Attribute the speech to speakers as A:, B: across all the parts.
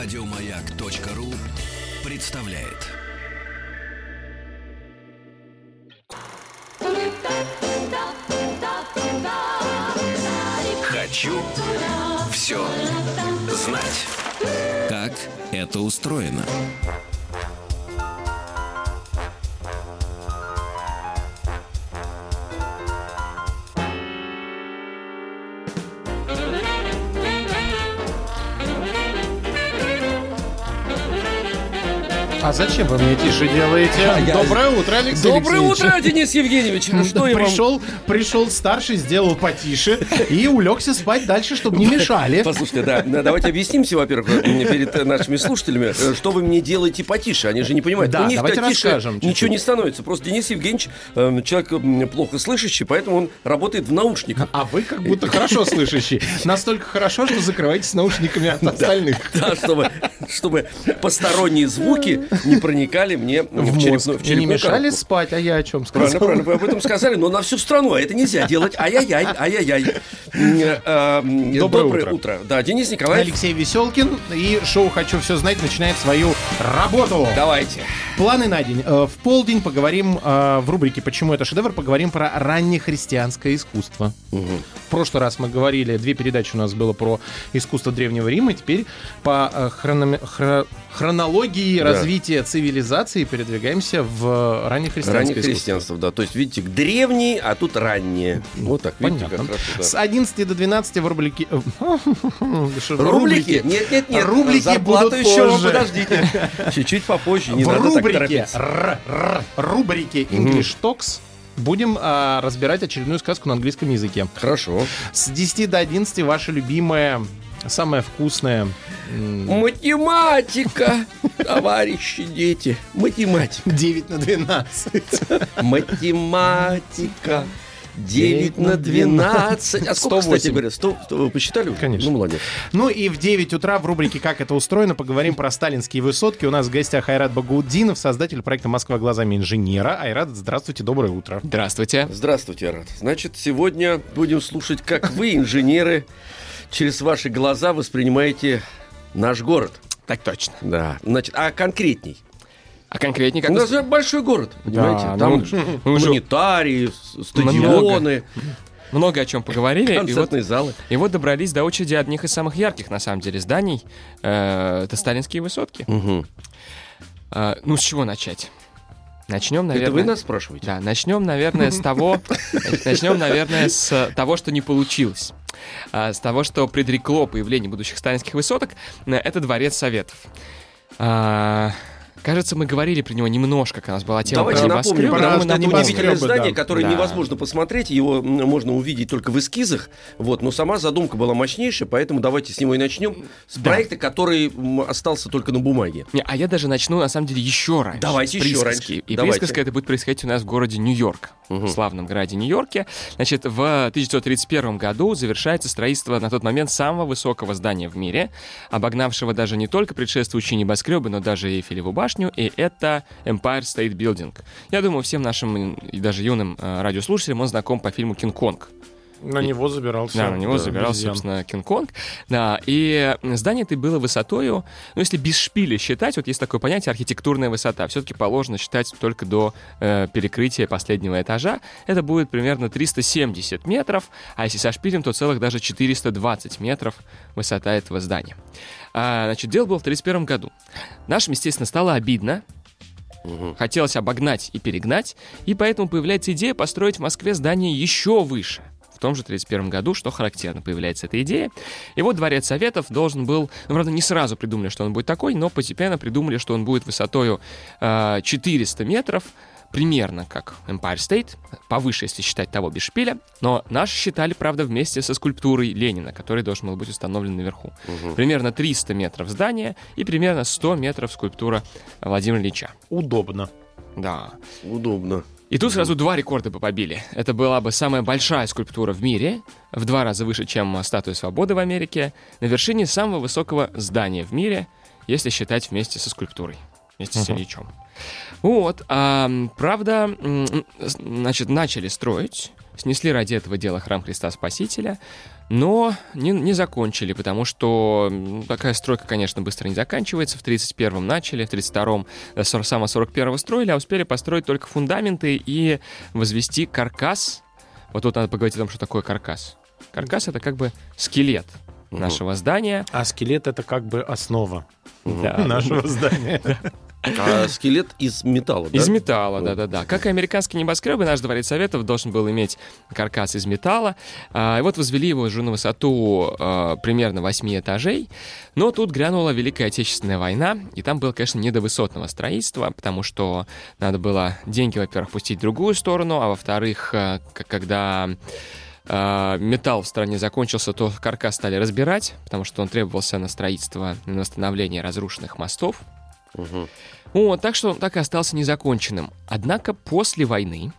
A: Радиомаяк.ру представляет. Хочу все знать. Как это устроено?
B: А зачем вы мне тише делаете?
C: А я-
B: Доброе утро, Алексей
C: Доброе
B: Алексеевич.
C: утро, Денис Евгеньевич. Что я вам...
B: пришел, пришел старший, сделал потише и улегся спать дальше, чтобы не мешали.
C: Послушайте, да, да, давайте объяснимся, во-первых, перед э, нашими слушателями, э, что вы мне делаете потише. Они же не понимают.
B: Да,
C: У них
B: давайте
C: тише
B: расскажем чуть-чуть.
C: ничего не становится. Просто Денис Евгеньевич э, человек плохо слышащий, поэтому он работает в наушниках.
B: А вы как будто хорошо слышащий. Настолько хорошо, что закрываетесь наушниками от остальных.
C: Да, чтобы, чтобы посторонние звуки не проникали мне в,
B: В
C: черепную, в
B: И не мешали
C: коробку.
B: спать, а я о чем
C: Правильно,
B: сказал?
C: правильно, вы об этом сказали, но на всю страну, а это нельзя делать. Ай-яй-яй, ай-яй-яй. Э,
B: Доброе утро.
C: Да, Денис Николаев.
B: Алексей Веселкин и шоу «Хочу все знать» начинает свою работу.
C: Давайте.
B: Планы на день. Э, В полдень поговорим э, в рубрике «Почему это шедевр?» поговорим про раннехристианское искусство. В прошлый раз мы говорили, две передачи у нас было про искусство Древнего Рима, теперь по хрономе- хро- хронологии
C: Да.
B: развития цивилизации передвигаемся в раннехристианское
C: Раннее
B: искусство.
C: христианство, да. То есть, видите, древний, а тут раннее. Вот так, видите,
B: Понятно.
C: как хорошо.
B: С
C: да.
B: 11 до 12 в рубрике... э,
C: Рублики? Нет, нет, нет.
B: Рублики будут
C: еще, подождите. Чуть-чуть попозже,
B: в рубрике, рубрике English Talks будем а, разбирать очередную сказку на английском языке.
C: Хорошо.
B: С 10 до 11 ваша любимая, самая вкусная...
C: Математика, товарищи дети. Математика.
B: 9 на 12.
C: Математика. 9 на 12. А сколько, кстати
B: 108.
C: говоря, 100, вы посчитали?
B: Конечно.
C: Ну, молодец.
B: Ну и в 9 утра в рубрике «Как это устроено» поговорим про сталинские высотки. У нас в гостях Айрат Багауддинов, создатель проекта «Москва глазами инженера». Айрат, здравствуйте, доброе утро.
D: Здравствуйте.
C: Здравствуйте, Арат. Значит, сегодня будем слушать, как вы, инженеры, через ваши глаза воспринимаете наш город.
D: Так точно.
C: Да. Значит, а конкретней?
D: А конкретнее как
C: У нас же большой город, понимаете?
D: Да,
C: Там
D: ну, мы уже
C: планетарии, стадионы,
D: много о чем поговорили, и вот,
C: концертные залы.
D: и вот добрались до очереди одних из самых ярких, на самом деле, зданий. Э, это сталинские высотки. Э, ну, с чего начать? Начнем, наверное...
C: Это вы нас спрашиваете?
D: Да, начнем, наверное, с того, начнем, наверное, с того, что не получилось. А, С того, что предрекло появление будущих сталинских высоток, э, это дворец Советов. Кажется, мы говорили про него немножко, когда у нас была тема
C: Давайте
D: про
C: напомним про
D: напомним.
C: удивительное здание,
B: да.
C: которое
D: Да.
C: невозможно посмотреть, его можно увидеть только в эскизах, вот, но сама задумка была мощнейшая, поэтому давайте с него и начнем, с
D: Да.
C: проекта, который остался только на бумаге.
D: Не, а я даже начну, на самом деле, еще раньше.
C: Давайте еще
D: присказки.
C: раньше.
D: И
C: Давайте.
D: присказка это будет происходить у нас в городе Нью-Йорк.
C: Мгм.
D: В славном городе Нью-Йорке. Значит, в 1931 году завершается строительство на тот момент самого высокого здания в мире, обогнавшего даже не только предшествующие небоскребы, но даже и Эйфелеву башню, и это Empire State Building. Я думаю, всем нашим и даже юным э, радиослушателям он знаком по фильму «Кинг-Конг».
B: На него забирался.
D: Да, на него забирался,
B: обезьян.
D: собственно, Кинг-Конг. Да, и здание это было высотою, ну, если без шпиля считать, вот есть такое понятие архитектурная высота, все-таки положено считать только до э, перекрытия последнего этажа. Это будет примерно 370 метров, а если со шпилем, то целых даже 420 метров высота этого здания. А, значит, дело было в 1931 году. Нашим, естественно, стало обидно, Хотелось обогнать и перегнать, и поэтому появляется идея построить в Москве здание еще выше. В том же 1931 году, что характерно, появляется эта идея. И вот Дворец Советов должен был, ну, правда, не сразу придумали, что он будет такой, но постепенно придумали, что он будет высотою э, 400 метров, примерно как Empire State, повыше, если считать того без шпиля, но наши считали, правда, вместе со скульптурой Ленина, который должен был быть установлен наверху. Примерно 300 метров здания и примерно 100 метров скульптура Владимира Ильича.
B: Удобно.
D: Да.
C: Удобно.
D: И тут сразу два рекорда бы побили. Это была бы самая большая скульптура в мире, в два раза выше, чем статуя свободы в Америке, на вершине самого высокого здания в мире, если считать вместе со скульптурой, вместе с
B: Мгм.
D: Ильичом. Вот, а, правда, значит, начали строить, снесли ради этого дела храм Христа Спасителя, но не, не закончили, потому что м, такая стройка, конечно, быстро не заканчивается. В 31-м начали, в 32-м, э, сор- само 41-го строили, а успели построить только фундаменты и возвести каркас. Вот тут надо поговорить о том, что такое каркас. Каркас — это как бы скелет нашего здания.
B: А скелет это как бы основа
D: Да.
B: нашего здания.
C: А скелет из металла, да?
D: Из металла, да-да-да. Как и американские небоскребы, наш дворец Советов должен был иметь каркас из металла. А, И вот возвели его уже на высоту а, примерно 8 этажей. Но тут грянула Великая Отечественная война, и там было, конечно, не до высотного строительства, потому что надо было деньги, во-первых, пустить в другую сторону, а во-вторых, а, когда металл в стране закончился, то каркас стали разбирать, потому что он требовался на строительство, на восстановление разрушенных мостов.
C: Мгм.
D: Вот, так что он так и остался незаконченным. Однако после войны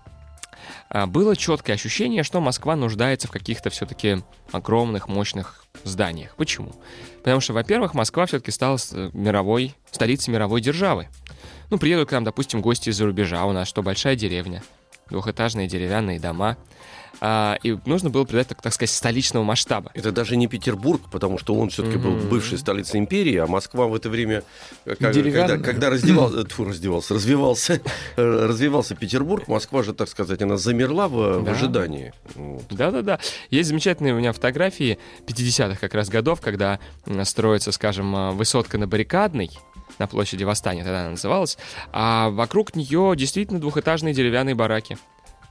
D: а, было четкое ощущение, что Москва нуждается в каких-то все-таки огромных, мощных зданиях. Почему? Потому что, во-первых, Москва все-таки стала э, мировой, столицей мировой державы. Ну, приедут к нам, допустим, гости из-за рубежа, у нас что, большая деревня, двухэтажные деревянные дома. А, и нужно было придать, так, так сказать, столичного масштаба.
C: Это даже не Петербург, потому что он все-таки был
D: Мгм.
C: бывшей столицей империи, а Москва в это время, э, как- когда, когда раздевал, э, тьфу, раздевался, развивался, э, развивался Петербург, Москва же, так сказать, она замерла в, в
D: Да.
C: ожидании. Вот.
D: Да-да-да. Есть замечательные у меня фотографии 50-х как раз годов, когда строится, скажем, высотка на Баррикадной, на площади Восстания тогда она называлась, а вокруг нее действительно двухэтажные деревянные бараки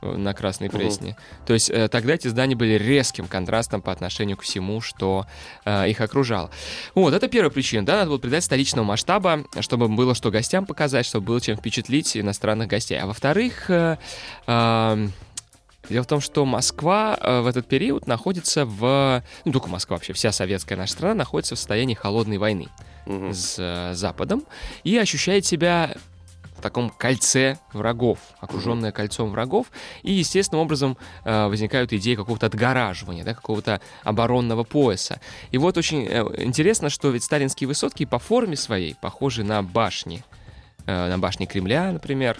D: э, на Красной. Пресне. То есть э, тогда эти здания были резким контрастом по отношению к всему, что э, их окружало. Вот, это первая причина, да, надо было придать столичного масштаба, чтобы было что гостям показать, чтобы было чем впечатлить иностранных гостей. А во-вторых, э, э, Дело в том, что Москва э, в этот период находится в... Ну, только Москва вообще, вся советская наша страна находится в состоянии холодной войны С э, Западом и ощущает себя в таком кольце врагов, окруженное кольцом врагов, и естественным образом э, возникают идеи какого-то отгораживания, да, какого-то оборонного пояса. И вот очень э, интересно, что ведь сталинские высотки по форме своей похожи на башни, э, на башни Кремля, например,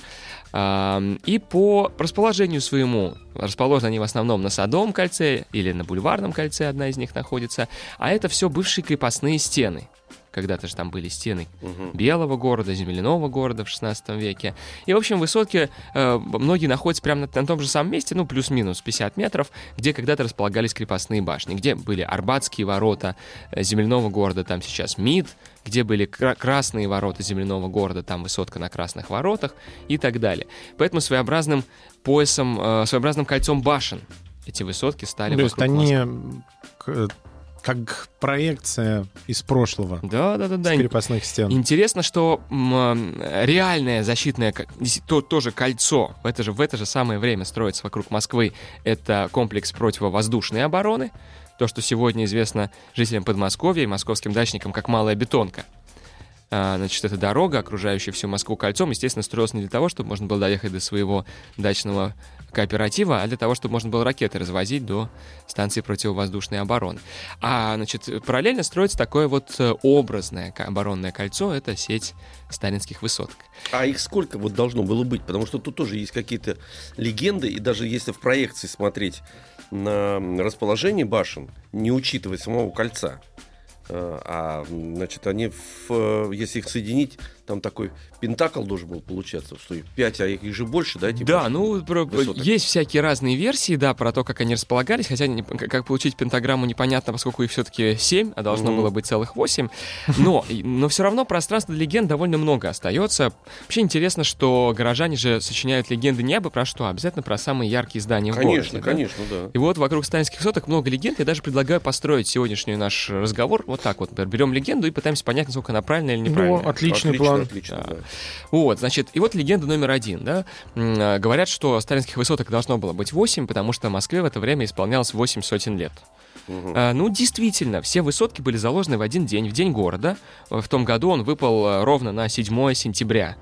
D: Ам, и по расположению своему расположены они в основном на Садовом кольце или на Бульварном кольце, одна из них находится, а это все бывшие крепостные стены. Когда-то же там были стены
C: Мгм.
D: Белого города, Земляного города в 16 веке. И, в общем, высотки э, многие находятся прямо на, на том же самом месте, ну, плюс-минус 50 метров, где когда-то располагались крепостные башни, где были Арбатские ворота э, Земляного города, там сейчас МИД, где были кра- красные ворота Земляного города, там высотка на красных воротах и так далее. Поэтому своеобразным поясом, э, своеобразным кольцом башен эти высотки стали
B: То есть
D: вокруг
B: они к- как проекция из прошлого
D: Да, да, да, да.
B: крепостных стен.
D: Интересно, что м, реальное защитное, то, тоже кольцо в это, же, в это же самое время строится вокруг Москвы. Это комплекс противовоздушной обороны. То, что сегодня известно жителям Подмосковья и московским дачникам как малая бетонка. А, Значит, эта дорога, окружающая всю Москву кольцом, естественно, строилась не для того, чтобы можно было доехать до своего дачного кооператива, а для того, чтобы можно было ракеты развозить до станции противовоздушной обороны. А, значит, параллельно строится такое вот э, образное оборонное кольцо, это сеть сталинских высоток.
C: А их сколько вот должно было быть? Потому что тут тоже есть какие-то легенды, и даже если в проекции смотреть на расположение башен, не учитывая самого кольца, э, а, значит, они, в, э, если их соединить, там такой пентакл должен был получаться, что их 5, а их же больше, да? эти
D: Да, ну, про-
C: высоток.
D: есть всякие разные версии, да, про то, как они располагались, хотя не- как получить пентаграмму непонятно, поскольку их все-таки 7, а должно
C: Мгм.
D: было быть целых 8. Но, но все равно пространства для легенд довольно много остается. Вообще интересно, что горожане же сочиняют легенды не абы про что, а обязательно про самые яркие здания в
C: Конечно,
D: городе. да.
C: конечно, да.
D: И вот вокруг сталинских соток много легенд. Я даже предлагаю построить сегодняшний наш разговор вот так вот. Например, берем легенду и пытаемся понять, насколько она правильная или неправильная.
B: Ну, отличный
C: отлично,
B: план.
C: Отлично,
D: Да.
C: да.
D: Вот, значит, и вот легенда номер один, да. А, Говорят, что сталинских высоток должно было быть 8, потому что Москве в это время исполнялось 8 сотен лет.
C: Мгм.
D: А, Ну, действительно, все высотки были заложены в один день, в день города. В том году он выпал а, ровно на 7 сентября.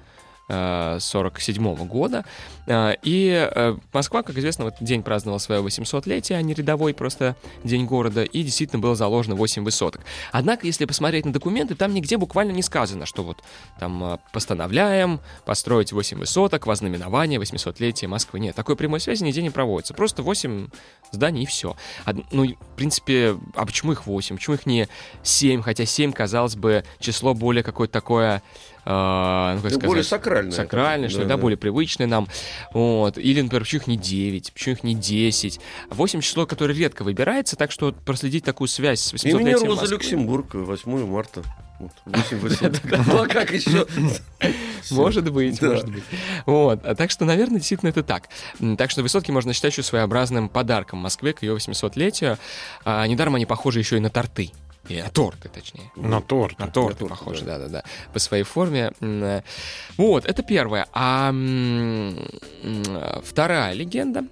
D: 47 года. Э, И э, Москва, как известно, в этот день праздновала свое 800-летие, а не рядовой просто день города, и действительно было заложено 8 высоток. Однако, если посмотреть на документы, там нигде буквально не сказано, что вот там э, постановляем построить 8 высоток, вознаменование 800-летия Москвы. Нет, такой прямой связи нигде не проводится. Просто 8 зданий и все. Ну, в принципе, а почему их 8? Почему их не 7? Хотя 7, казалось бы, число более какое-то такое ну, как
C: Ну,
D: сказать,
C: более сакральное.
D: сакральное, что ли, да, более привычное нам. Вот. Или, например, почему их не 9, почему их не 10. 8 число, которое редко выбирается, так что проследить такую связь с 800
C: Имени Роза
D: Москвы.
C: Люксембург, 8 марта. Вот, 8 высоток. Ну а как еще?
D: Может быть,
C: Да.
D: может быть. Вот. А Так что, наверное, действительно это так. Так что высотки можно считать еще своеобразным подарком Москве к ее 800-летию. А, недаром они похожи еще и на торты. И на торты, точнее.
B: На торт.
D: На торты
C: торты,
D: похожи,
C: да.
D: да-да-да, по своей форме. Э, Вот, это первое. А вторая легенда.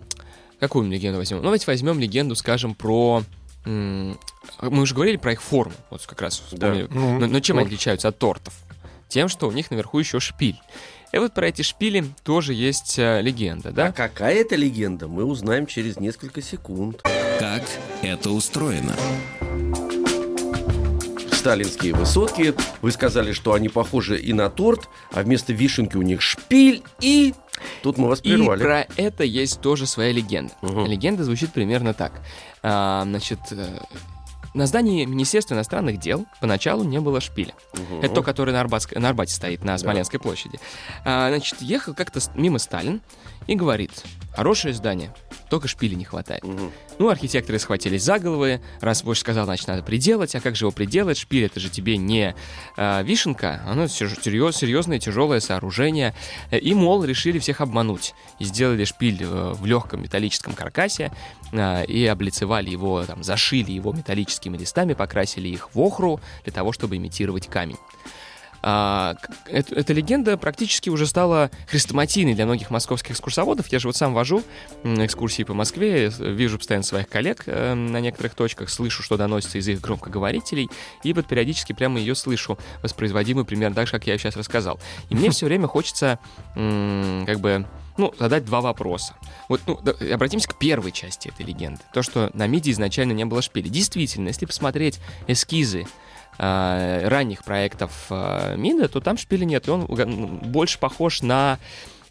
D: Какую мы легенду возьмем? Ну, давайте возьмем легенду, скажем, про... Мы уже говорили про их форму. Вот как раз вспомнили.
B: Ну,
D: Но, но чем они отличаются от тортов? Тем, что у них наверху еще шпиль. И вот про эти шпили тоже есть э, легенда,
C: А
D: да?
C: какая это легенда, мы узнаем через несколько секунд.
A: Как это устроено?
C: Сталинские высотки. Вы сказали, что они похожи и на торт, а вместо вишенки у них шпиль и... Тут мы вас
D: И
C: прервали.
D: про это есть тоже своя легенда.
C: Мгм.
D: Легенда звучит примерно так. А, значит, э, на здании Министерства иностранных дел поначалу не было шпиля.
C: Мгм.
D: Это то, которое на, Арбатск- на Арбате стоит, на Смоленской площади. А, значит, ехал как-то мимо Сталин и говорит, хорошее здание, только шпиля не хватает.
C: Мгм.
D: Ну, архитекторы схватились за головы, раз вождь сказал, значит, надо приделать, а как же его приделать? Шпиль это же тебе не а, вишенка, оно серьез, серьезное тяжелое сооружение. Э, И, мол, решили всех обмануть. И сделали шпиль э, в легком металлическом каркасе, а, и облицевали его, там, зашили его металлическими листами, покрасили их в охру для того, чтобы имитировать камень. А, к- эт- эта легенда практически уже стала хрестоматийной для многих московских экскурсоводов. Я же вот сам вожу экскурсии по Москве, вижу постоянно своих коллег э, на некоторых точках, слышу, что доносится из их громкоговорителей, и вот периодически прямо ее слышу, воспроизводимую примерно так же, как я сейчас рассказал. И мне все время хочется как бы ну, задать два вопроса. Вот, ну, да, обратимся к первой части этой легенды. То, что на МИДе изначально не было шпиля. Действительно, если посмотреть эскизы э, ранних проектов э, МИДа, то там шпиля нет. И он м, больше похож на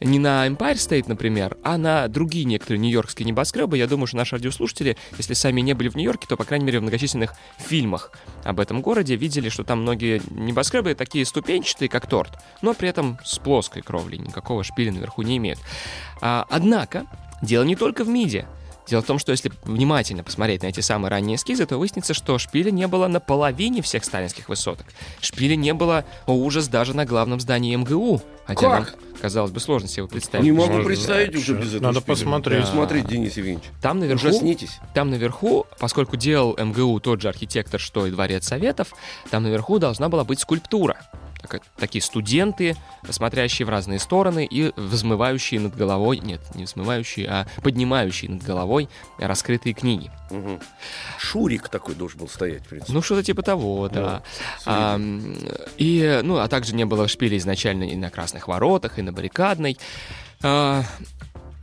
D: не на Empire State, например, а на другие некоторые нью-йоркские небоскребы. Я думаю, что наши радиослушатели, если сами не были в Нью-Йорке, то, по крайней мере, в многочисленных фильмах об этом городе видели, что там многие небоскребы такие ступенчатые, как торт, но при этом с плоской кровлей, никакого шпиля наверху не имеют. А, однако, дело не только в МИДе. Дело в том, что если внимательно посмотреть на эти самые ранние эскизы, то выяснится, что шпиля не было на половине всех сталинских высоток. Шпиля не было, о ужас, даже на главном здании МГУ. Хотя
C: Как?
D: нам, казалось бы, сложно себе представить.
C: Не могу
B: Можно,
C: представить уже без этого
B: Надо
C: шпиля.
B: посмотреть.
C: Пересмотреть, Денис Евгеньевич.
D: Там наверху,
C: Ужаснитесь.
D: там наверху, поскольку делал МГУ тот же архитектор, что и Дворец Советов, там наверху должна была быть скульптура. Такие студенты, смотрящие в разные стороны и взмывающие над головой, нет, не взмывающие, а поднимающие над головой раскрытые книги.
C: Мгм. Шурик такой должен был стоять, в принципе.
D: Ну, что-то типа того, да. А, м, и, ну, а также не было шпиля изначально и на Красных Воротах, и на Баррикадной. А,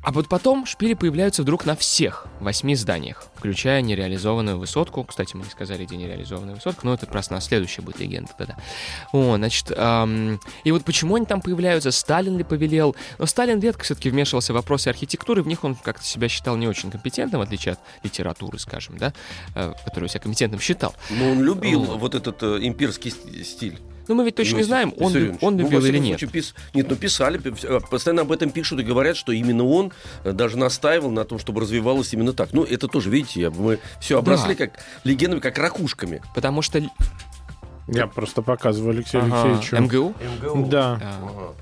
D: а вот потом шпили появляются вдруг на всех восьми зданиях, включая нереализованную высотку. Кстати, мы не сказали, где нереализованная высотка, но это просто на следующая будет легенда тогда. О, значит, ам, и вот почему они там появляются, Сталин ли повелел? Но Сталин редко все-таки вмешивался в вопросы архитектуры, в них он как-то себя считал не очень компетентным, в отличие от литературы, скажем, да, э, которую себя компетентным считал.
C: Но он любил
D: Вот.
C: вот этот э, имперский ст- стиль.
D: Но мы ведь точно не знаем, он,
C: Виссарионович.
D: он
C: Ну,
D: любил или
C: всяком
D: нет.
C: случае, пис- Нет, ну писали, пи- э, постоянно об этом пишут и говорят, что именно он э, даже настаивал на том, чтобы развивалось именно так. Ну, это тоже, видите, я- мы все обросли
D: Да.
C: как легендами, как ракушками.
D: Потому что...
B: Я просто показываю Алексею
D: Ага,
B: Алексеевичу.
D: МГУ?
B: Да.
D: А,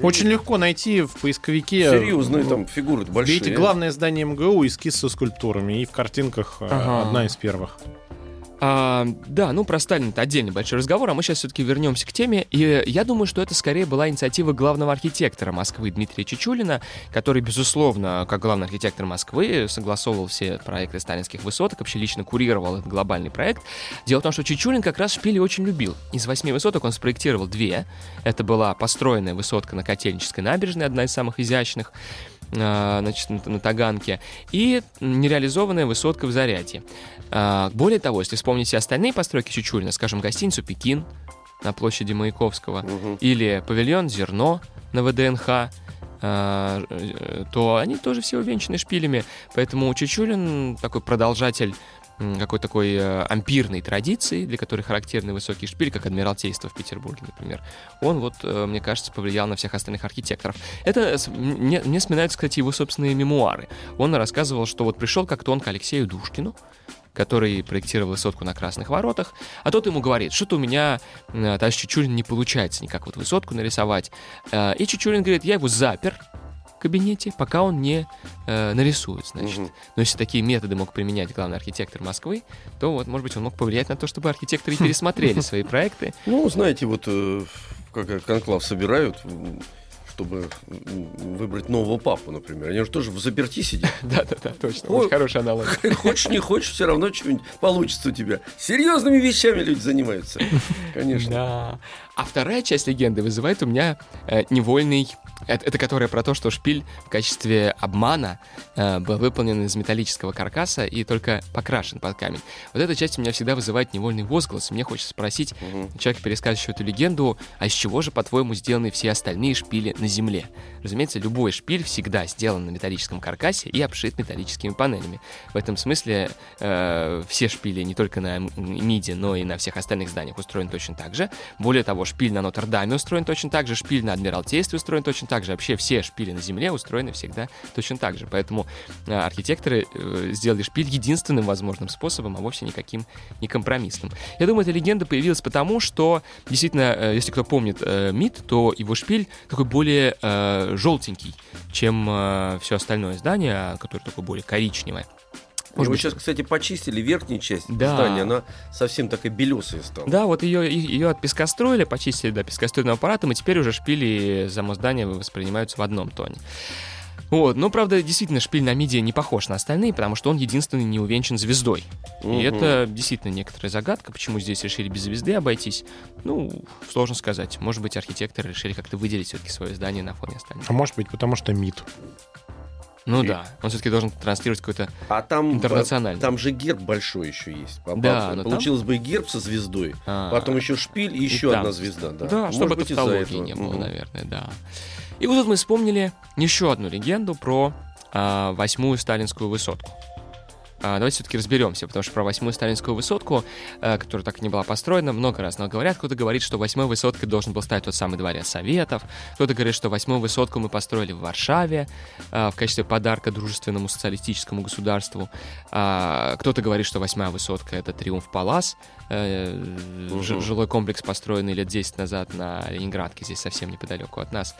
B: Очень легко найти в поисковике.
C: Серьезные
B: ну,
C: там фигуры большие.
B: Видите, главное здание МГУ эскиз со скульптурами. И в картинках э,
D: Ага.
B: одна из первых.
D: А, да, ну про Сталина это отдельный большой разговор, а мы сейчас все-таки вернемся к теме. И я думаю, что это скорее была инициатива главного архитектора Москвы Дмитрия Чечулина, который, безусловно, как главный архитектор Москвы, согласовывал все проекты сталинских высоток, вообще лично курировал этот глобальный проект. Дело в том, что Чечулин как раз шпили очень любил. Из восьми высоток он спроектировал две. Это была построенная высотка на Котельнической набережной, одна из самых изящных. А, значит, на Таганке, и нереализованная высотка в Зарядье. А, более того, если вспомните остальные постройки Чучулина, скажем, гостиницу «Пекин» на площади Маяковского, угу. или павильон «Зерно» на ВДНХ, э, то они тоже все увенчаны шпилями. Поэтому Чучулин такой продолжатель какой такой э, ампирной традиции, для которой характерный высокий шпиль, как Адмиралтейство в Петербурге, например, он вот, э, мне кажется, повлиял на всех остальных архитекторов. Это мне, мне вспоминаются, кстати, его собственные мемуары. Он рассказывал, что вот пришел как-то он к Алексею Душкину, который проектировал высотку на Красных Воротах, а тот ему говорит, что-то у меня, э, товарищ Чучулин, не получается никак вот высотку нарисовать. И Чучулин говорит, я его запер, кабинете, пока он не э, нарисует, значит. Угу. Но если такие методы мог применять главный архитектор Москвы, то вот, может быть, он мог повлиять на то, чтобы архитекторы пересмотрели свои проекты.
C: Ну, знаете, вот э, как конклав собирают, чтобы выбрать нового папу, например. Они же тоже в заперти сидят.
D: Да-да-да, точно. Очень хорошая аналогия.
C: Хочешь, не хочешь, все равно что-нибудь получится у тебя. Серьезными вещами люди занимаются. Конечно.
D: Да. А вторая часть легенды вызывает у меня э, невольный... Это, это которая про то, что шпиль в качестве обмана э, был выполнен из металлического каркаса и только покрашен под камень. Вот эта часть у меня всегда вызывает невольный возглас. Мне хочется спросить угу. человека, пересказывающего эту легенду, а из чего же, по-твоему, сделаны все остальные шпили на Земле? Разумеется, любой шпиль всегда сделан на металлическом каркасе и обшит металлическими панелями. В этом смысле э, все шпили не только на МИДе, но и на всех остальных зданиях устроены точно так же. Более того, шпиль на Нотр-Даме устроен точно так же, шпиль на Адмиралтействе устроен точно так же. Вообще все шпили на Земле устроены всегда точно так же. Поэтому э, архитекторы э, сделали шпиль единственным возможным способом, а вовсе никаким не компромиссным. Я думаю, эта легенда появилась потому, что действительно, э, если кто помнит МИД, то его шпиль такой более желтенький, чем все остальное здание, которое такое более коричневое.
C: Может быть, сейчас, кстати, почистили верхнюю часть да. здания, она совсем такая белесая стала.
D: Да, вот ее, ее от пескостроили, почистили до пескоструйным аппаратом, и теперь уже шпили само здание воспринимаются в одном тоне. Вот, но, правда, действительно, шпиль на миди не похож на остальные, потому что он единственный не увенчан звездой. Угу. И это действительно некоторая загадка, почему здесь решили без звезды обойтись. Ну, сложно сказать. Может быть, архитекторы решили как-то выделить все-таки свое здание на фоне остальных.
B: А может быть, потому что МИД.
D: Ну и... да, он все-таки должен транслировать какой-то а там, интернациональный.
C: Там же герб большой еще есть. Да, Получилось там... бы герб со звездой, а, потом еще шпиль и еще и одна звезда. Да,
D: да чтобы быть, тавтологии не было, угу. наверное, да. И вот тут мы вспомнили еще одну легенду про а, восьмую сталинскую высотку. А, давайте все-таки разберемся, потому что про восьмую сталинскую высотку, э, которая так и не была построена, много раз но говорят. Кто-то говорит, что восьмой высоткой должен был стать тот самый дворец Советов. Кто-то говорит, что восьмую высотку мы построили в Варшаве э, в качестве подарка дружественному социалистическому государству. А, кто-то говорит, что восьмая высотка — это Триумф Палас, э, жилой комплекс, построенный лет 10 назад на Ленинградке, здесь совсем неподалеку от нас.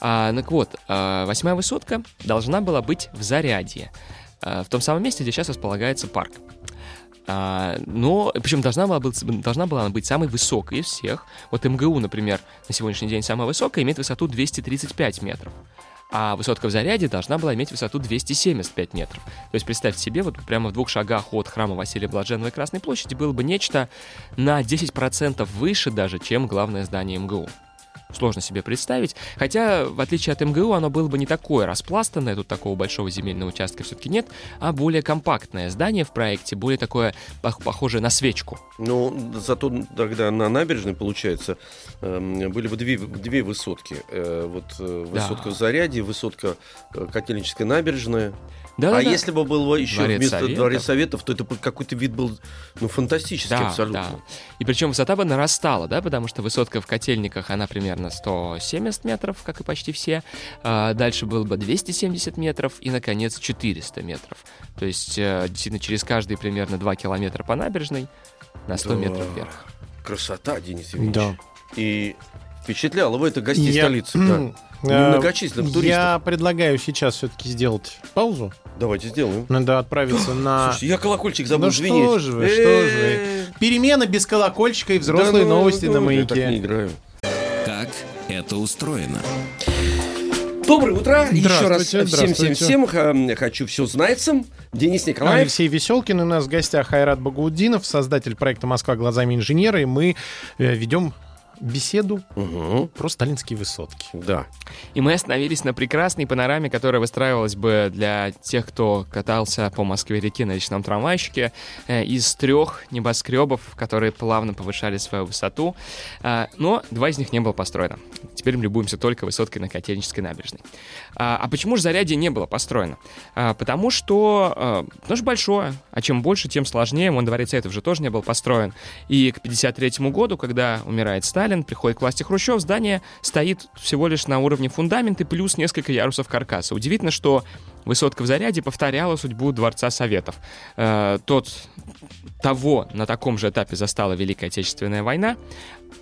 D: А, так вот, восьмая высотка должна была быть в Зарядье. Э, в том самом месте, где сейчас располагается парк. А, но, причем должна была, быть, должна была она быть самой высокой из всех. Вот МГУ, например, на сегодняшний день самая высокая, имеет высоту 235 метров. А высотка в Заряде должна была иметь высоту 275 метров. То есть представьте себе, вот прямо в двух шагах от храма Василия Блаженного и Красной площади было бы нечто на 10% выше даже, чем главное здание МГУ сложно себе представить. Хотя, в отличие от МГУ, оно было бы не такое распластанное, тут такого большого земельного участка все-таки нет, а более компактное здание в проекте, более такое похожее на свечку.
C: Ну, зато тогда на набережной, получается, эм, были бы две, две высотки. Э, вот э, высотка да. в Заряде, высотка э, Котельническая набережная. Да, а да, если бы было еще Дворец вместо Советов. Дворец Советов, то это какой-то вид был ну, фантастический да, абсолютно. Да.
D: И причем высота бы нарастала, да, потому что высотка в котельниках, она примерно 170 метров, как и почти все. А дальше было бы 270 метров и, наконец, 400 метров. То есть, э, действительно, через каждые примерно 2 километра по набережной на 100 да. метров вверх.
C: Красота, Денис Евгеньевич. Да. И впечатляло вы это гостей Я... столицы, да.
B: Э,
C: Многочисленных туристов.
B: Я предлагаю сейчас все-таки сделать паузу.
C: Давайте сделаем.
B: Надо отправиться на...
C: Слушайте, я колокольчик забыл,
B: Ну что же вы, что же вы. Перемена без колокольчика и взрослые
C: Да ну,
B: новости
C: ну,
B: на
C: Я так не
B: маяке.
C: играю.
A: Это устроено?
C: Доброе утро. Еще раз всем, всем, всем. Хочу все знайцем. Денис Николаев.
B: Алексей Веселкин у нас в гостях Айрат Багаудинов, создатель проекта «Москва глазами инженера», и мы э, ведем беседу
C: Мгм.
B: про сталинские высотки.
C: Да.
D: И мы остановились на прекрасной панораме, которая выстраивалась бы для тех, кто катался по Москве-реке на речном трамвайщике, э, из трех небоскребов, которые плавно повышали свою высоту. А, Но два из них не было построено. Теперь мы любуемся только высоткой на Котельнической набережной. А а почему же Зарядье не было построено? А, Потому что, а, потому что большое, а чем больше, тем сложнее. Мой дворец Советов же тоже не был построен. И к 1953 году, когда умирает Сталин, приходит к власти Хрущев, здание стоит всего лишь на уровне фундамента плюс несколько ярусов каркаса. Удивительно, что высотка в Заряде повторяла судьбу Дворца Советов. Э, тот того на таком же этапе застала Великая Отечественная война.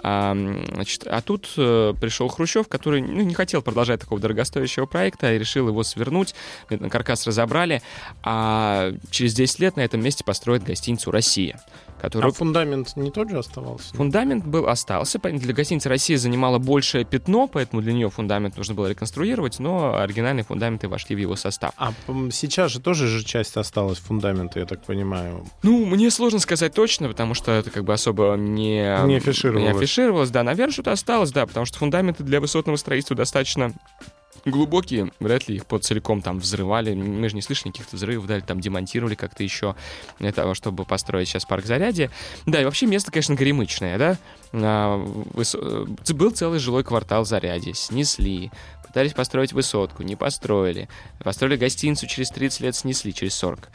D: А, значит, а тут э, пришел Хрущев, который ну, не хотел продолжать такого дорогостоящего проекта, и решил его свернуть. Каркас разобрали, а через 10 лет на этом месте построят гостиницу «Россия»,
B: А
D: которую
B: фундамент не тот же оставался?
D: Фундамент был остался. Для гостиницы Россия занимала большее пятно, поэтому для нее фундамент нужно было реконструировать, но оригинальные фундаменты вошли в его состав.
B: А сейчас же тоже же часть осталась фундамента, я так понимаю.
D: Ну, мне сложно сказать точно, потому что это как бы особо не,
B: Не афишировалось.
D: не афишировалось. Да, наверное, что-то осталось, да, потому что фундаменты для высотного строительства достаточно глубокие, вряд ли их под целиком там взрывали, мы же не слышали никаких взрывов, да, или там демонтировали как-то еще для того, чтобы построить сейчас парк Зарядье. Да, и вообще место, конечно, горемычное, да, А, высо- э, был целый жилой квартал Зарядье, снесли, пытались построить высотку, не построили, построили гостиницу, через 30 лет снесли, через 40.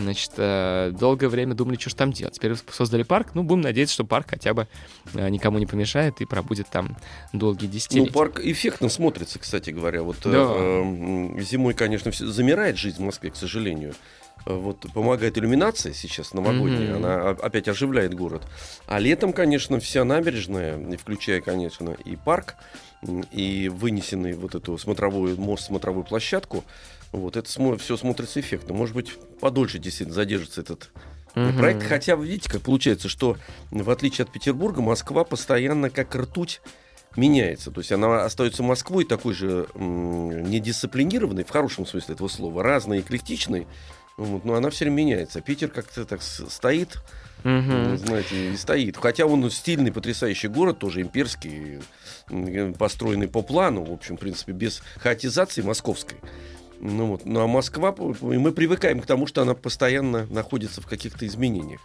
D: Значит, э, долгое время думали, что ж там делать. Теперь создали парк. Ну, будем надеяться, что парк хотя бы э, никому не помешает и пробудет там долгие
C: Ну,
D: десятилетия.
C: парк эффектно смотрится, кстати говоря. Вот э,
D: Да.
C: э, зимой, конечно, всё- замирает жизнь в Москве, к сожалению. Вот помогает иллюминация сейчас новогодняя,
D: Мгм.
C: она опять оживляет город. А летом, конечно, вся набережная, включая, конечно, и парк, и вынесенный вот эту смотровую мост, смотровую площадку, вот это все смотрится эффектно. Может быть, подольше действительно задержится этот
D: Мгм.
C: проект. Хотя, вы видите, как получается, что в отличие от Петербурга, Москва постоянно как ртуть меняется. То есть она остается Москвой такой же м, недисциплинированной, в хорошем смысле этого слова, разной, эклектичной, вот, но она все время меняется. А Питер как-то так стоит, ну, знаете, и стоит. Хотя он стильный, потрясающий город, тоже имперский, м, построенный по плану, в общем, в принципе, без хаотизации московской. Ну, вот. ну а Москва, и мы привыкаем к тому, что она постоянно находится в каких-то изменениях.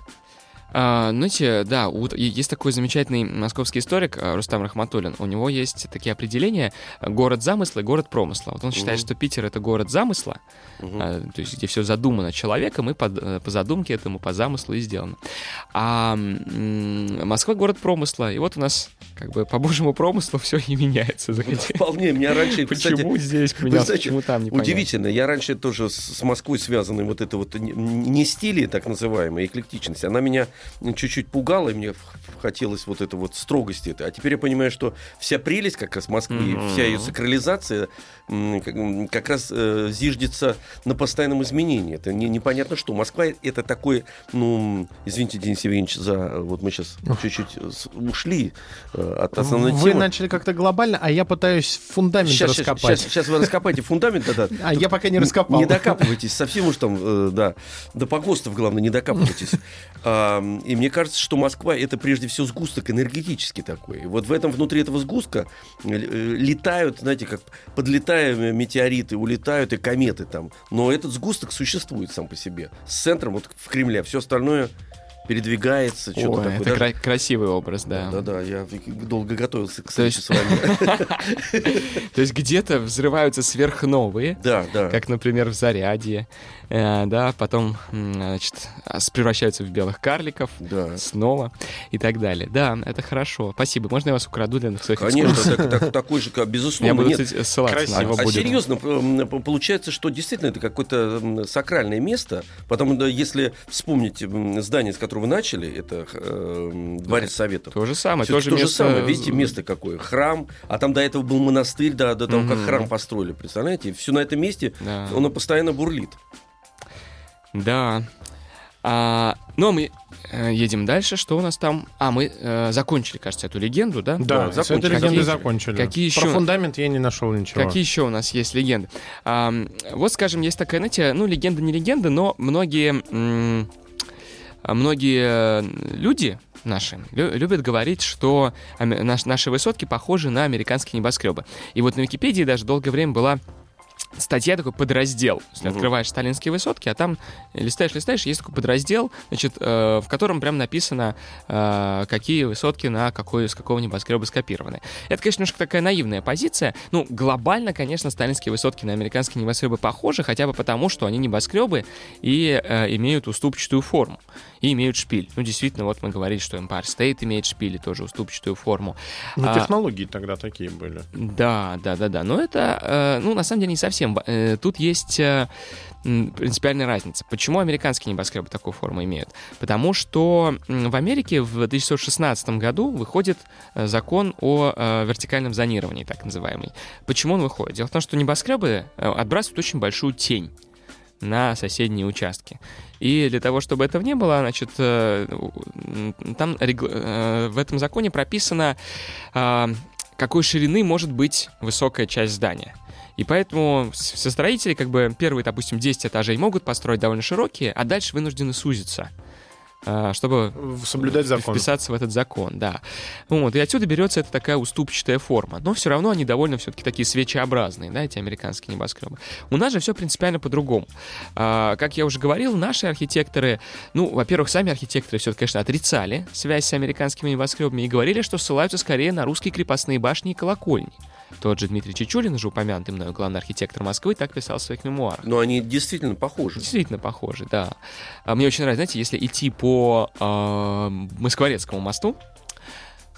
D: А, знаете, да, вот и- есть такой замечательный московский историк а, Рустам Рахматуллин. У него есть такие определения город замысла и город промысла. Вот он считает,
C: Мгм.
D: что Питер это город замысла,
C: Мгм.
D: а, то есть где все задумано человеком и под- э, по задумке этому, по замыслу и сделано. А м, Москва город промысла. И вот у нас как бы по божьему промыслу все и меняется. Заходи.
C: Вполне. Меня раньше, кстати,
D: Почему здесь
C: знаете,
D: почему там не.
C: Удивительно. Я раньше тоже с, Москвой связанный вот это вот не, не стили, так называемая, эклектичность. Она меня чуть-чуть пугала, и мне хотелось вот это вот строгости. этой. А теперь я понимаю, что вся прелесть как раз Москвы,
D: Мгм.
C: вся ее сакрализация как, раз э, зиждется на постоянном изменении. Это не- непонятно что. Москва это такой, ну, извините, Денис Евгеньевич, за вот мы сейчас чуть-чуть ушли э, от основной
B: Вы
C: темы.
B: начали как-то глобально, а я пытаюсь фундамент
C: Сейчас,
B: раскопать.
C: сейчас, сейчас вы раскопаете фундамент, да, да.
B: А я пока не раскопал.
C: Не докапывайтесь, совсем уж там, э, да, до погостов, главное, не докапывайтесь. И мне кажется, что Москва это прежде всего сгусток энергетический такой. Вот в этом, внутри этого сгустка э, летают, знаете, как подлетая метеориты, улетают и кометы там. Но этот сгусток существует сам по себе. С центром вот в Кремле. Все остальное передвигается, что-то такое.
D: это
C: Даже-
D: кра- красивый образ, да.
C: Да, да, я долго готовился к
D: То
C: встрече
D: есть-
C: с вами.
D: То есть где-то взрываются сверхновые,
C: Да, да.
D: как, например, в Зарядье, э, да, потом, значит, а, превращаются в белых карликов,
C: Да.
D: снова и так далее. Да, это хорошо. Спасибо. Можно я вас украду для своих
C: Конечно,
D: экскурсий?
C: так- так- такой же, как,
D: Я
C: безусловно.
D: буду
C: нет.
D: кстати, ссылаться на него
C: А
D: будет.
C: серьезно, получается, что действительно это какое-то сакральное место. Потому что если вспомнить здание, с которого вы начали, это э, Дворец Советов.
D: То же самое,
C: Всё-таки
D: тоже
C: то же
D: место-
C: самое. Видите, место какое? Храм, а там до этого был монастырь, до, до того, как
D: Мгм.
C: храм построили, представляете? Все на этом месте,
D: Да.
C: оно постоянно бурлит.
D: Да. А, ну, а мы э, едем дальше. Что у нас там? А, мы э, закончили, кажется, эту легенду, да?
B: Да,
C: Да, закончили.
B: легендой
D: Какие-
B: закончили.
D: какие
B: Про
D: еще-
B: фундамент я не нашел ничего.
D: Какие еще у нас есть легенды? А, вот, скажем, есть такая, знаете, ну, легенда не легенда, но многие, м, многие э, люди наши лю- любят говорить, что наши высотки похожи на американские небоскребы. И вот на Википедии даже долгое время была статья, такой подраздел. Если
C: Мгм.
D: открываешь сталинские высотки, а там листаешь, листаешь, есть такой подраздел, значит, э, в котором прям написано, э, какие высотки на какой, с какого небоскреба скопированы. Это, конечно, немножко такая наивная позиция. Ну, глобально, конечно, сталинские высотки на американские небоскребы похожи, хотя бы потому, что они небоскребы и э, имеют уступчатую форму. И имеют шпиль. Ну, действительно, вот мы говорили, что Empire State имеет шпиль и тоже уступчатую форму.
B: Ну,
D: А,
B: технологии тогда такие были.
D: да, да, да, да. Но это, э, ну, на самом деле, не совсем. Э, Тут есть э, принципиальная разница. Почему американские небоскребы такую форму имеют? Потому что в Америке в 1916 году выходит э, закон о вертикальном зонировании, так называемый. Почему он выходит? Дело в том, что небоскребы отбрасывают очень большую тень на соседние участки. И для того, чтобы этого не было, значит, там в этом законе прописано, какой ширины может быть высокая часть здания. И поэтому все строители, как бы, первые, допустим, 10 этажей могут построить довольно широкие, а дальше вынуждены сузиться, а, чтобы
B: Соблюдать закон.
D: вписаться в этот закон, да. Вот, и отсюда берется эта такая уступчатая форма. Но все равно они довольно все-таки такие свечеобразные, да, эти американские небоскребы. У нас же все принципиально по-другому. А, как я уже говорил, наши архитекторы, ну, во-первых, сами архитекторы все конечно, отрицали связь с американскими небоскребами и говорили, что ссылаются скорее на русские крепостные башни и колокольни. Тот же Дмитрий Чечулин, уже упомянутый мною главный архитектор Москвы, так писал в своих мемуарах.
C: Но они действительно похожи.
D: Действительно похожи, да. А Мне очень нравится, знаете, если идти по э, Москворецкому мосту,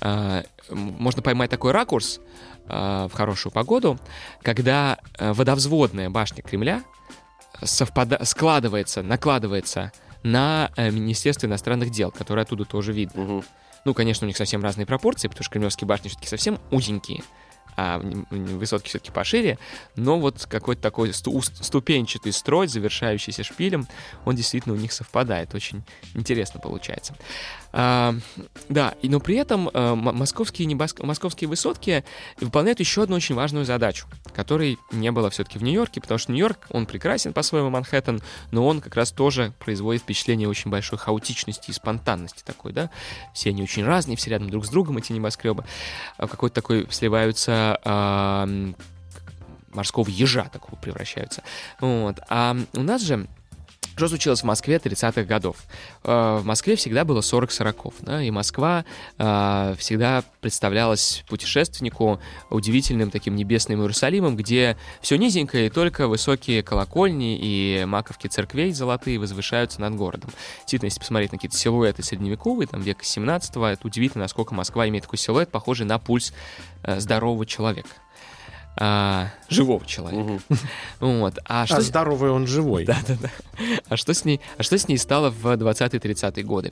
D: э, можно поймать такой ракурс э, в хорошую погоду, когда водовзводная башня Кремля совпада- складывается, накладывается на э, Министерство иностранных дел, которое оттуда тоже видно.
C: Мгм.
D: Ну, конечно, у них совсем разные пропорции, потому что кремлевские башни все-таки совсем узенькие, а высотки все-таки пошире, но вот какой-то такой ступенчатый строй, завершающийся шпилем, он действительно у них совпадает. Очень интересно получается. А, да, но при этом м- московские, небоск- московские высотки выполняют еще одну очень важную задачу, которой не было все-таки в Нью-Йорке, потому что Нью-Йорк, он прекрасен по-своему, Манхэттен, но он как раз тоже производит впечатление очень большой хаотичности и спонтанности такой, да. Все они очень разные, все рядом друг с другом, эти небоскребы. А какой-то такой сливаются а, морского ежа такого превращаются. Вот. А у нас же что случилось в Москве 30-х годов? Э, В Москве всегда было 40 сороков, да, и Москва э, всегда представлялась путешественнику удивительным таким небесным Иерусалимом, где все низенькое, и только высокие колокольни и маковки церквей золотые возвышаются над городом. Действительно, если посмотреть на какие-то силуэты средневековые, там века 17 это удивительно, насколько Москва имеет такой силуэт, похожий на пульс э, здорового человека. А, живого человека.
C: Мгм.
D: Вот. А
B: А
D: что с-
B: здоровый он живой.
D: да, да, да. А что с ней, а что с ней стало в 20-30-е годы?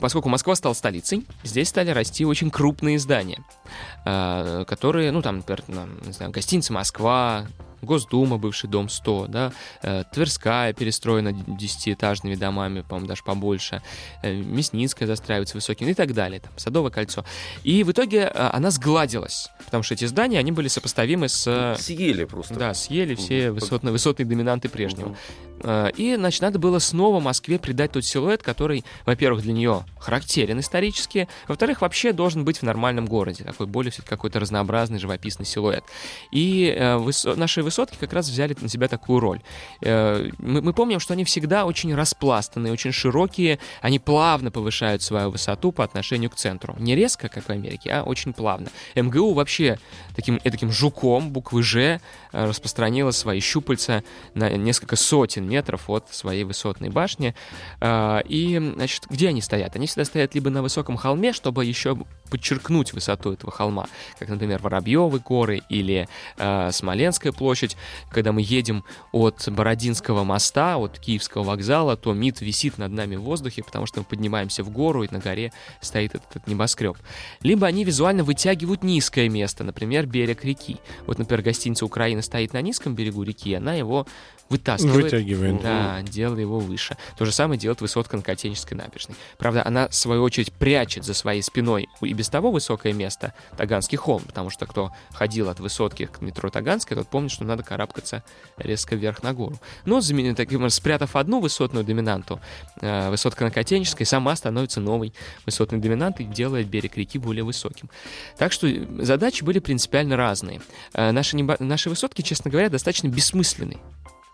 D: Поскольку Москва стала столицей, здесь стали расти очень крупные здания, а, которые, ну, там, например, не знаю, гостиница Москва, Госдума, бывший дом 100, да, э, Тверская перестроена десятиэтажными домами, по-моему, даже побольше, э, Мясницкая застраивается высокими и так далее, там, Садовое кольцо. И в итоге э, она сгладилась, потому что эти здания, они были сопоставимы с... э,
C: Съели просто.
D: Да, съели все высотные, высотные доминанты прежнего.
C: Мгм.
D: Э, И, значит, надо было снова Москве придать тот силуэт, который, во-первых, для нее характерен исторически, во-вторых, вообще должен быть в нормальном городе. Такой более все какой-то разнообразный, живописный силуэт. И э, высо- наши высотки как раз взяли на себя такую роль. Э, Мы, мы помним, что они всегда очень распластанные, очень широкие, они плавно повышают свою высоту по отношению к центру. Не резко, как в Америке, а очень плавно. МГУ вообще таким, таким жуком буквы «Ж» распространила свои щупальца на несколько сотен метров от своей высотной башни. А, и, значит, где они стоят? Они всегда стоят либо на высоком холме, чтобы еще подчеркнуть высоту этого холма, как, например, Воробьевы горы или э, Смоленская площадь. Когда мы едем от Бородинского моста, от Киевского вокзала, то МИД висит над нами в воздухе, потому что мы поднимаемся в гору, и на горе стоит этот, этот небоскреб. Либо они визуально вытягивают низкое место, например, берег реки. Вот, например, гостиница Украины стоит на низком берегу реки, она его вытаскивает.
B: Вытягивает.
D: Да, делая его выше. То же самое делает высотка на Котенической набережной. Правда, она, в свою очередь, прячет за своей спиной и без того высокое место Таганский холм, потому что кто ходил от высотки к метро Таганская, тот помнит, что надо карабкаться резко вверх на гору. Но, таким, спрятав одну высотную доминанту, э, высотка на Котенической сама становится новой высотной доминантой, делает берег реки более высоким. Так что задачи были принципиально разные. Э, наши, небо... наши высотки, честно говоря, достаточно бессмысленны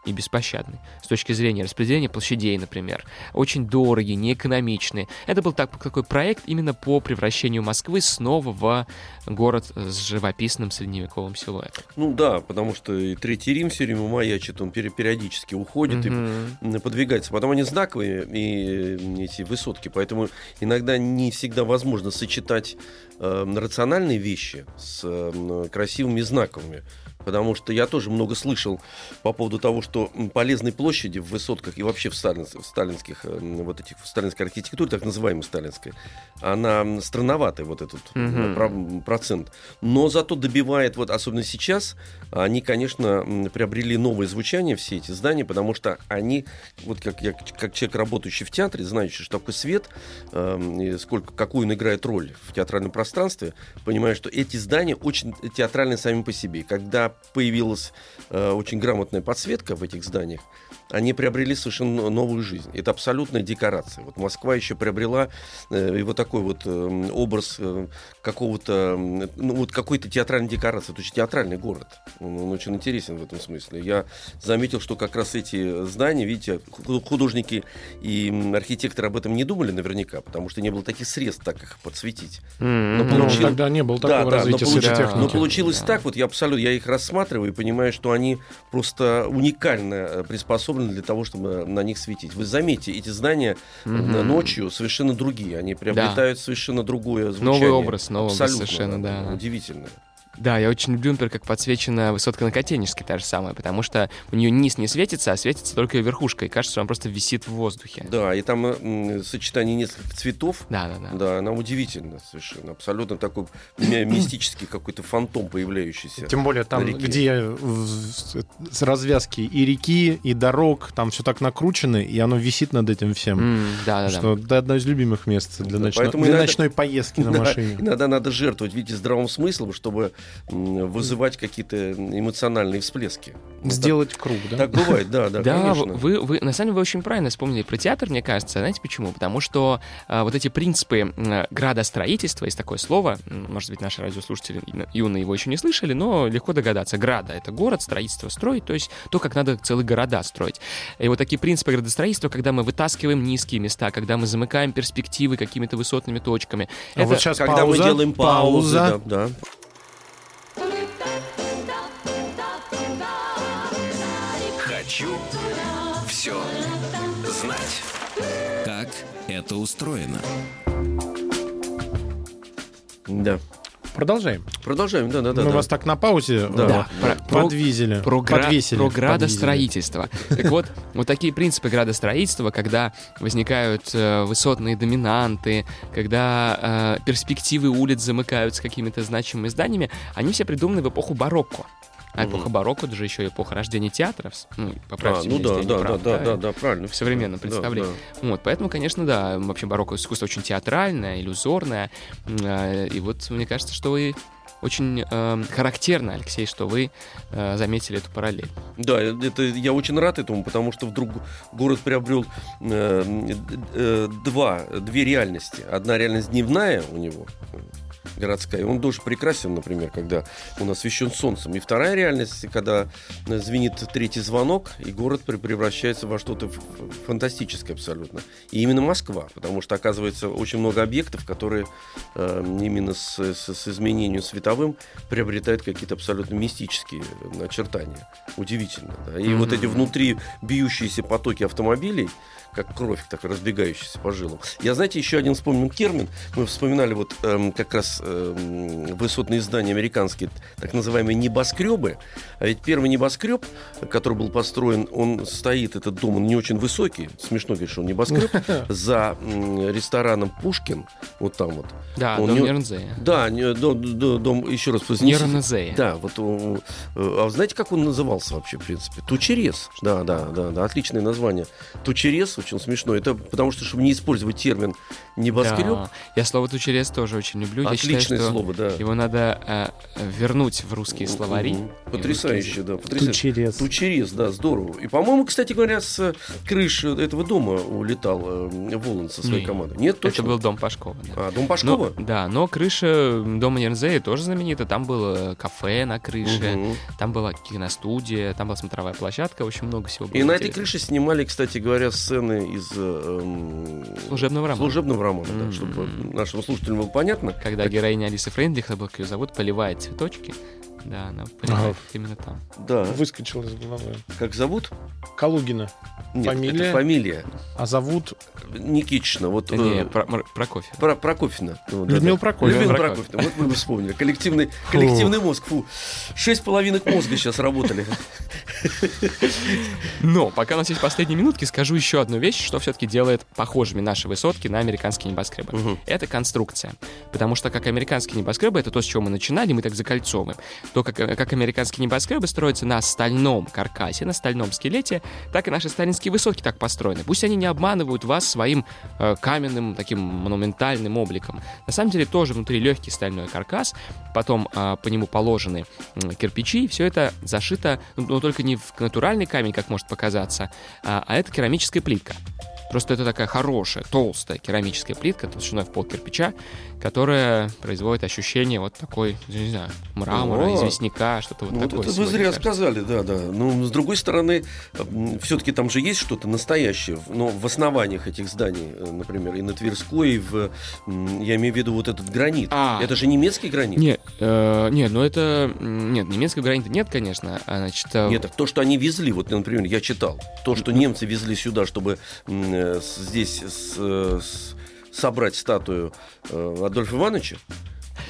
D: и беспощадный с точки зрения распределения площадей, например. Очень дорогие, неэкономичные. Это был так, такой проект именно по превращению Москвы снова в город с живописным средневековым силуэтом.
C: Ну да, потому что и Третий Рим все время маячит, он периодически уходит mm-hmm. и подвигается. Потом они знаковые, и эти высотки, поэтому иногда не всегда возможно сочетать э, рациональные вещи с э, красивыми знаковыми потому что я тоже много слышал по поводу того, что полезной площади в высотках и вообще в, сталин, в сталинских э, вот этих в сталинской архитектуре, так называемой сталинской, она странноватая вот этот угу. процент, но зато добивает вот особенно сейчас они, конечно, приобрели новое звучание все эти здания, потому что они вот как я как человек работающий в театре, знающий, что такое свет, э, сколько какую он играет роль в театральном пространстве, понимаю, что эти здания очень театральные сами по себе. Когда появилась э, очень грамотная подсветка в этих зданиях, они приобрели совершенно новую жизнь. Это абсолютная декорация. Вот Москва еще приобрела э, его такой вот э, образ э, какого-то, ну вот какой-то театральной декорации. То есть театральный город. Он, он очень интересен в этом смысле. Я заметил, что как раз эти здания, видите, художники и архитекторы об этом не думали наверняка, потому что не было таких средств так их подсветить.
B: Mm-hmm. Но получил... ну, тогда не было такого да, развития
C: да, но, получ... но получилось да. так, вот я абсолютно, я их рассматриваю и понимаю, что они просто уникально э, приспособлены для того, чтобы на них светить. Вы заметите, эти здания mm-hmm. ночью совершенно другие, они приобретают да. совершенно другое звучание.
D: Новый образ, новый образ совершенно, да.
C: Удивительно.
D: Да, я очень люблю, например, как подсвечена высотка на Котенежске, та же самая, потому что у нее низ не светится, а светится только верхушка, и кажется, что она просто висит в воздухе.
C: Да, и там м, сочетание нескольких цветов.
D: Да, да, да.
C: Да, она удивительна совершенно, абсолютно такой мистический какой-то фантом появляющийся.
B: Тем более там, где с развязки и реки, и дорог, там все так накручено, и оно висит над этим всем. Mm, да, да, что да. Это одно из любимых мест для, да, ночно... для иногда... ночной поездки на машине.
C: Иногда надо жертвовать, видите, здравым смыслом, чтобы вызывать какие-то эмоциональные всплески.
B: Сделать вот круг, да?
C: Так бывает, да, да,
D: Да, вы, вы, на самом деле, вы очень правильно вспомнили про театр, мне кажется. Знаете почему? Потому что а, вот эти принципы градостроительства, есть такое слово, может быть, наши радиослушатели юные его еще не слышали, но легко догадаться. Града — это город, строительство строить, то есть то, как надо целые города строить. И вот такие принципы градостроительства, когда мы вытаскиваем низкие места, когда мы замыкаем перспективы какими-то высотными точками.
B: А это... вот сейчас когда пауза, мы делаем паузы, пауза. Да, да.
A: Все знать. Как это устроено?
B: Да. Продолжаем.
C: Продолжаем, да, да, да.
B: Мы да. вас так на паузе да. Э, про, подвизили.
D: Про, подвесили. Про градостроительство. Так вот, вот такие принципы градостроительства, когда возникают э, высотные доминанты, когда э, перспективы улиц замыкаются какими-то значимыми зданиями, они все придуманы в эпоху барокко. А эпоха барокко, это же еще эпоха рождения театров. Ну,
C: поправьте а, ну да, да, прав, да, да, да, да, правильно.
D: В современном представлении. Да, да. Вот, поэтому, конечно, да, вообще барокко искусство очень театральное, иллюзорное. А, и вот мне кажется, что вы очень э, характерно, Алексей, что вы э, заметили эту параллель.
C: Да, это я очень рад этому, потому что вдруг город приобрел э, э, два, две реальности. Одна реальность дневная у него, городская. Он тоже прекрасен, например, когда он освещен солнцем. И вторая реальность, когда звенит третий звонок, и город превращается во что-то фантастическое абсолютно. И именно Москва, потому что, оказывается, очень много объектов, которые э, именно с, с, с изменением световым приобретают какие-то абсолютно мистические очертания. Удивительно. Да? И mm-hmm. вот эти внутри бьющиеся потоки автомобилей, как кровь, так разбегающаяся по жилам. Я, знаете, еще один вспомнил термин. Мы вспоминали вот эм, как раз эм, высотные здания американские, так называемые небоскребы. А ведь первый небоскреб, который был построен, он стоит, этот дом, он не очень высокий. Смешно говорить, что он небоскреб. За рестораном Пушкин, вот там вот.
D: Да, он дом Нернзея.
C: Да, дом, дом, еще раз
D: Нернзея.
C: Да, вот. Э, а знаете, как он назывался вообще, в принципе? Тучерез. Да, да, да, да, отличное название. Тучерез очень смешно. Это потому что, чтобы не использовать термин небоскреб. Да.
D: Я слово тучерез тоже очень люблю.
C: Отличное
D: Я считаю,
C: слово, да.
D: Его надо э, вернуть в русские словари.
C: Потрясающе, да. Потрясающе.
B: Тучерез.
C: Тучерез, да, здорово. И, по-моему, кстати говоря, с крыши этого дома улетал э, Волан со своей Нет. командой. Нет,
D: точно? Это был дом Пашкова. Да.
C: А, дом Пашкова?
D: Но, да, но крыша дома Нернзея тоже знаменита. Там было кафе на крыше, угу. там была киностудия, там была смотровая площадка, очень много всего было.
C: И на этой крыше снимали, кстати говоря, сцены из
D: э, служебного романа.
C: Служебного романа, mm-hmm. да, чтобы нашим слушателям было понятно.
D: Когда
C: как...
D: героиня Алисы Фрейндлих, как ее зовут, поливает цветочки. Да, она ага. именно там.
B: Да. Выскочил из головы.
C: Как зовут?
B: Калугина.
C: Нет, фамилия. Это фамилия.
B: А зовут?
C: Никитична. Вот,
D: Не, э, про, Прокофьев.
C: Про, Прокофьевна.
B: Ну, Людмила да, Прокофьевна.
C: Людмила Прокофьевна. Вот мы вспомнили. Коллективный, коллективный мозг. Фу. Шесть половинок мозга сейчас работали.
D: Но пока у нас есть последние минутки, скажу еще одну вещь, что все-таки делает похожими наши высотки на американские небоскребы. Угу. Это конструкция. Потому что как американские небоскребы, это то, с чего мы начинали, мы так закольцовываем. То, как, как американские небоскребы строятся на стальном каркасе, на стальном скелете, так и наши сталинские высотки так построены. Пусть они не обманывают вас своим э, каменным, таким монументальным обликом. На самом деле тоже внутри легкий стальной каркас, потом э, по нему положены э, кирпичи, все это зашито, но только не в натуральный камень, как может показаться, а, а это керамическая плитка. Просто это такая хорошая, толстая керамическая плитка толщиной в пол кирпича, которая производит ощущение вот такой, не знаю, мрамора, О, известняка, что-то вот,
C: ну,
D: такое.
C: Это вы зря кажется. сказали, да, да. Но ну, с другой стороны, все-таки там же есть что-то настоящее, но в основаниях этих зданий, э, например, и на Тверской, и в, я имею в виду вот этот гранит. А, это же немецкий гранит?
D: Нет, э, нет, ну это, нет, немецкого гранита нет, конечно. А, значит,
C: э, нет, так то, что они везли, вот, например, я читал, то, что немцы везли сюда, чтобы э, здесь с, с собрать статую э, Адольфа Ивановича,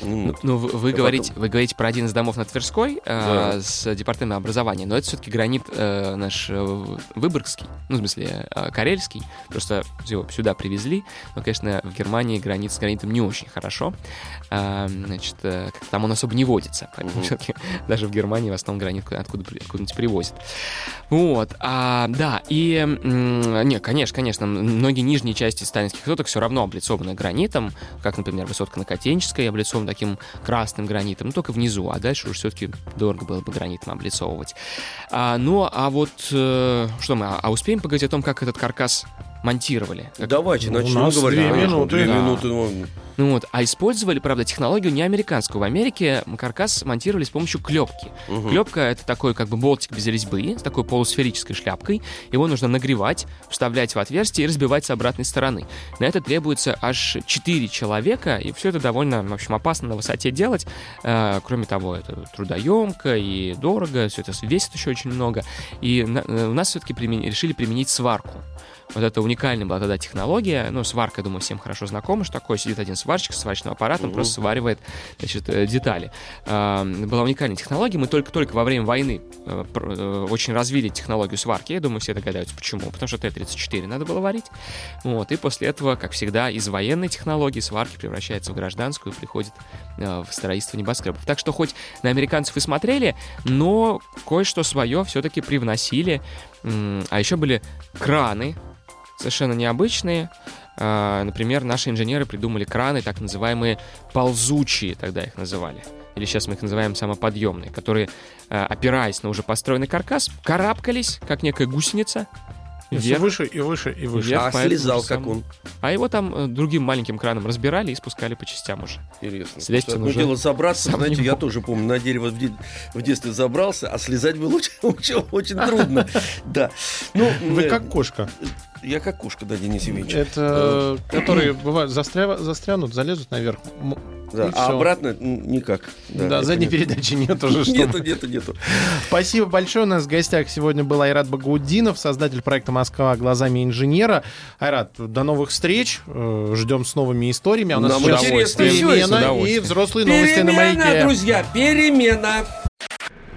D: ну, ну вы, говорите, вы говорите про один из домов на Тверской э, да. с департаментом образования, но это все-таки гранит э, наш э, Выборгский, ну, в смысле, э, Карельский. Просто его сюда привезли, но, конечно, в Германии гранит с гранитом не очень хорошо. Э, значит, э, там он особо не водится, поэтому угу. все-таки даже в Германии в основном гранит откуда, откуда-нибудь привозят. Вот, а, да, и, э, не, конечно, конечно, многие нижние части сталинских высоток все равно облицованы гранитом, как, например, высотка на Котенческой облицована таким красным гранитом, ну, только внизу, а дальше уже все-таки дорого было бы гранитом облицовывать. А, ну, а вот э, что мы, а, а успеем поговорить о том, как этот каркас монтировали? Как...
C: Давайте начнем ну, говорить. Две
B: минуты.
C: Две да. минуты.
D: Ну вот, а использовали, правда, технологию не американскую. В Америке каркас монтировали с помощью клепки. Угу. Клепка это такой как бы болтик без резьбы с такой полусферической шляпкой. Его нужно нагревать, вставлять в отверстие и разбивать с обратной стороны. На это требуется аж 4 человека, и все это довольно, в общем, опасно на высоте делать. Э, кроме того, это трудоемко и дорого, все это весит еще очень много. И на, э, у нас все-таки примен... решили применить сварку. Вот это уникальная была тогда технология. Ну, сварка, думаю, всем хорошо знакома, что такое. Сидит один сварщик с сварочным аппаратом, угу. просто сваривает значит, э, детали. А, была уникальная технология. Мы только-только во время войны э, э, очень развили технологию сварки. Я думаю, все догадаются, почему. Потому что Т-34 надо было варить. Вот. И после этого, как всегда, из военной технологии сварки превращается в гражданскую и приходит в строительство небоскребов. Так что хоть на американцев и смотрели, но кое-что свое все-таки привносили. А еще были краны, совершенно необычные. А, например, наши инженеры придумали краны, так называемые ползучие, тогда их называли. Или сейчас мы их называем самоподъемные, которые, а, опираясь на уже построенный каркас, карабкались, как некая гусеница, вверх.
B: выше и выше и выше.
D: Вверх.
C: А слезал как он?
D: А его там э, другим маленьким краном разбирали и спускали по частям уже.
C: Интересно.
D: Слезть
C: Одно
D: уже
C: дело забраться, знаете,
D: не
C: я
D: мог.
C: тоже помню, на дерево в, де- в детстве забрался, а слезать было очень, очень, очень трудно. Да. Ну,
B: Вы
C: э,
B: как кошка.
C: Я как кошка, да, Денис Евгеньевич.
B: Это которые бывают застря- застрянут, залезут наверх.
C: Да,
B: и
C: а
B: всё.
C: обратно никак.
B: Да,
C: это
B: задней
C: нет.
B: передачи нет уже. чтобы-
C: Нету, нету, нету.
B: Спасибо большое. У нас в гостях сегодня был Айрат Багаудинов, создатель проекта «Москва глазами инженера». Айрат, до новых встреч. Э, Ждем с новыми историями. А у нас
C: Нам
B: сейчас
C: интересно
B: перемена и взрослые новости на маяке.
C: друзья, перемена.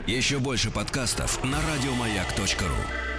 A: Еще больше подкастов на радиомаяк.ру.